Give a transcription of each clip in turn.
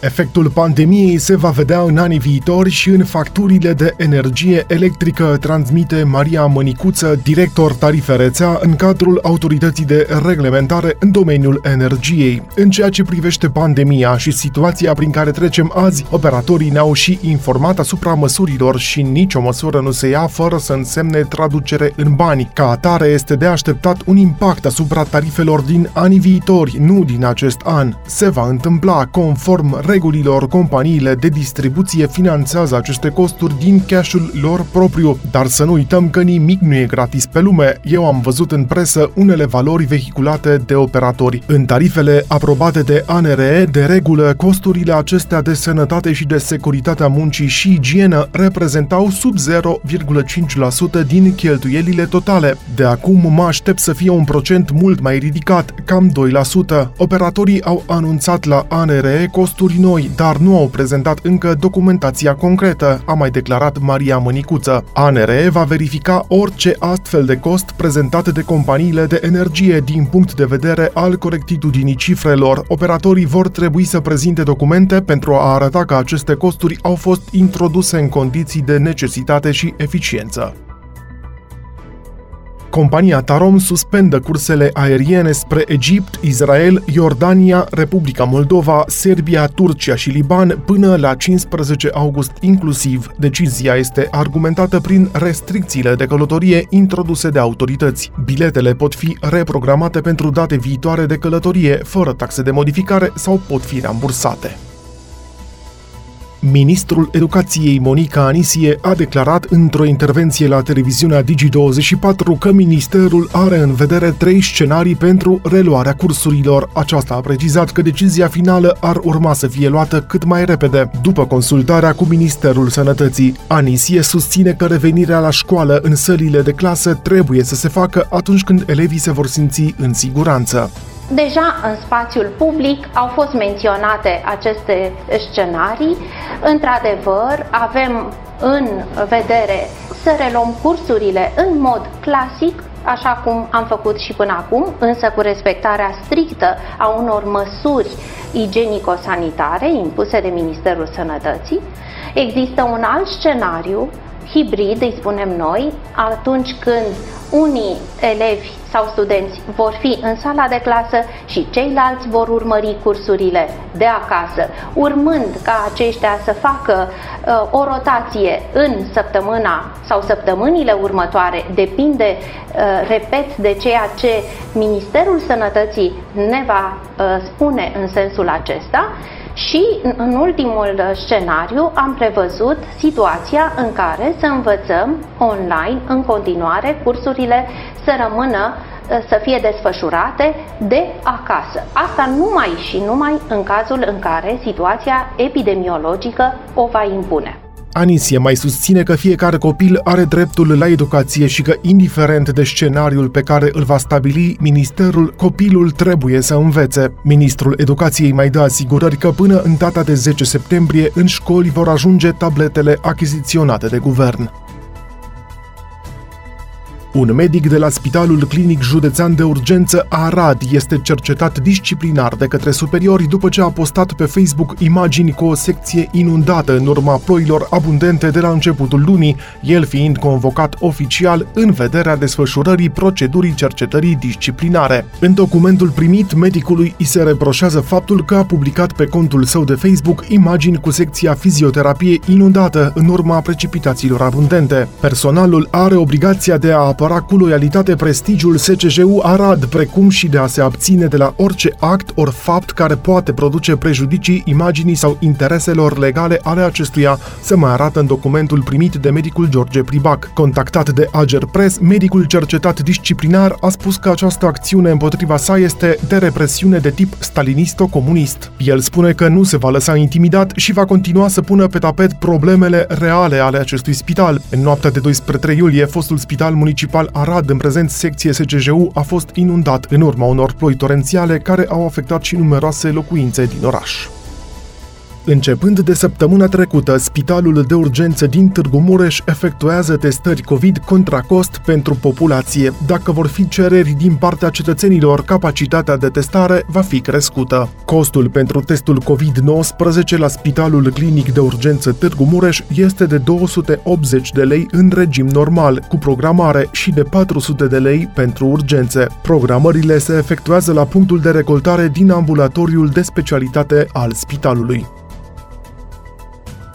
Efectul pandemiei se va vedea în anii viitori și în facturile de energie electrică, transmite Maria Mănicuță, director tarife rețea în cadrul autorității de reglementare în domeniul energiei. În ceea ce privește pandemia și situația prin care trecem azi, operatorii ne-au și informat asupra măsurilor și nicio măsură nu se ia fără să însemne traducere în bani. Ca atare este de așteptat un impact asupra tarifelor din anii viitori, nu din acest an. Se va întâmpla conform regulilor, companiile de distribuție finanțează aceste costuri din cashul lor propriu, dar să nu uităm că nimic nu e gratis pe lume. Eu am văzut în presă unele valori vehiculate de operatori. În tarifele aprobate de ANRE, de regulă, costurile acestea de sănătate și de securitatea muncii și igienă reprezentau sub 0,5% din cheltuielile totale. De acum mă aștept să fie un procent mult mai ridicat, cam 2%. Operatorii au anunțat la ANRE costuri noi, dar nu au prezentat încă documentația concretă, a mai declarat Maria Mănicuță. ANRE va verifica orice astfel de cost prezentat de companiile de energie din punct de vedere al corectitudinii cifrelor. Operatorii vor trebui să prezinte documente pentru a arăta că aceste costuri au fost introduse în condiții de necesitate și eficiență. Compania Tarom suspendă cursele aeriene spre Egipt, Israel, Iordania, Republica Moldova, Serbia, Turcia și Liban până la 15 august inclusiv. Decizia este argumentată prin restricțiile de călătorie introduse de autorități. Biletele pot fi reprogramate pentru date viitoare de călătorie, fără taxe de modificare sau pot fi rambursate. Ministrul Educației Monica Anisie a declarat într-o intervenție la televiziunea Digi24 că ministerul are în vedere trei scenarii pentru reluarea cursurilor. Aceasta a precizat că decizia finală ar urma să fie luată cât mai repede, după consultarea cu Ministerul Sănătății. Anisie susține că revenirea la școală în sălile de clasă trebuie să se facă atunci când elevii se vor simți în siguranță. Deja în spațiul public au fost menționate aceste scenarii. Într-adevăr, avem în vedere să reluăm cursurile în mod clasic, așa cum am făcut și până acum, însă cu respectarea strictă a unor măsuri igienico-sanitare impuse de Ministerul Sănătății. Există un alt scenariu hibrid, îi spunem noi, atunci când unii elevi sau studenți vor fi în sala de clasă și ceilalți vor urmări cursurile de acasă, urmând ca aceștia să facă uh, o rotație în săptămâna sau săptămânile următoare, depinde, uh, repet, de ceea ce Ministerul Sănătății ne va uh, spune în sensul acesta și în ultimul scenariu am prevăzut situația în care să învățăm online în continuare cursurile să rămână să fie desfășurate de acasă. Asta numai și numai în cazul în care situația epidemiologică o va impune. Anisie mai susține că fiecare copil are dreptul la educație și că, indiferent de scenariul pe care îl va stabili ministerul, copilul trebuie să învețe. Ministrul Educației mai dă asigurări că până în data de 10 septembrie în școli vor ajunge tabletele achiziționate de guvern. Un medic de la Spitalul Clinic Județean de Urgență Arad este cercetat disciplinar de către superiori după ce a postat pe Facebook imagini cu o secție inundată în urma ploilor abundente de la începutul lunii, el fiind convocat oficial în vederea desfășurării procedurii cercetării disciplinare. În documentul primit, medicului îi se reproșează faptul că a publicat pe contul său de Facebook imagini cu secția fizioterapie inundată în urma precipitațiilor abundente. Personalul are obligația de a apăra cu loialitate prestigiul SCJU Arad, precum și de a se abține de la orice act ori fapt care poate produce prejudicii imaginii sau intereselor legale ale acestuia, se mai arată în documentul primit de medicul George Pribac. Contactat de Ager Press, medicul cercetat disciplinar a spus că această acțiune împotriva sa este de represiune de tip stalinisto-comunist. El spune că nu se va lăsa intimidat și va continua să pună pe tapet problemele reale ale acestui spital. În noaptea de 12 iulie, fostul spital municipal municipal Arad, în prezent secție SGJU, a fost inundat în urma unor ploi torențiale care au afectat și numeroase locuințe din oraș. Începând de săptămâna trecută, Spitalul de Urgență din Târgu Mureș efectuează testări COVID contra cost pentru populație. Dacă vor fi cereri din partea cetățenilor, capacitatea de testare va fi crescută. Costul pentru testul COVID-19 la Spitalul Clinic de Urgență Târgu Mureș este de 280 de lei în regim normal, cu programare și de 400 de lei pentru urgențe. Programările se efectuează la punctul de recoltare din ambulatoriul de specialitate al spitalului.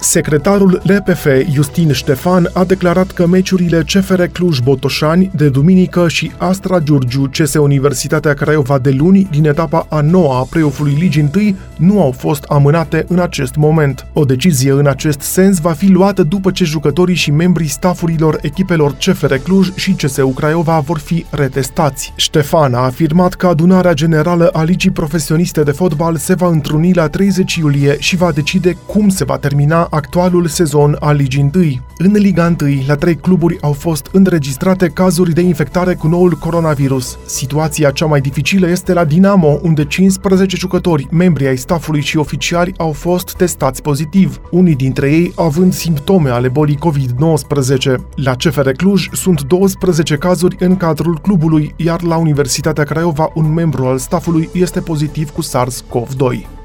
Secretarul LPF, Justin Ștefan, a declarat că meciurile CFR Cluj-Botoșani de duminică și Astra Giurgiu CS Universitatea Craiova de luni din etapa a noua a play-off-ului Ligii 1 nu au fost amânate în acest moment. O decizie în acest sens va fi luată după ce jucătorii și membrii stafurilor echipelor CFR Cluj și CSU Craiova vor fi retestați. Ștefan a afirmat că adunarea generală a Ligii Profesioniste de Fotbal se va întruni la 30 iulie și va decide cum se va termina actualul sezon al Ligii 1. În Liga 1, la trei cluburi au fost înregistrate cazuri de infectare cu noul coronavirus. Situația cea mai dificilă este la Dinamo, unde 15 jucători, membri ai staffului și oficiali au fost testați pozitiv, unii dintre ei având simptome ale bolii COVID-19. La CFR Cluj sunt 12 cazuri în cadrul clubului, iar la Universitatea Craiova un membru al staffului este pozitiv cu SARS-CoV-2.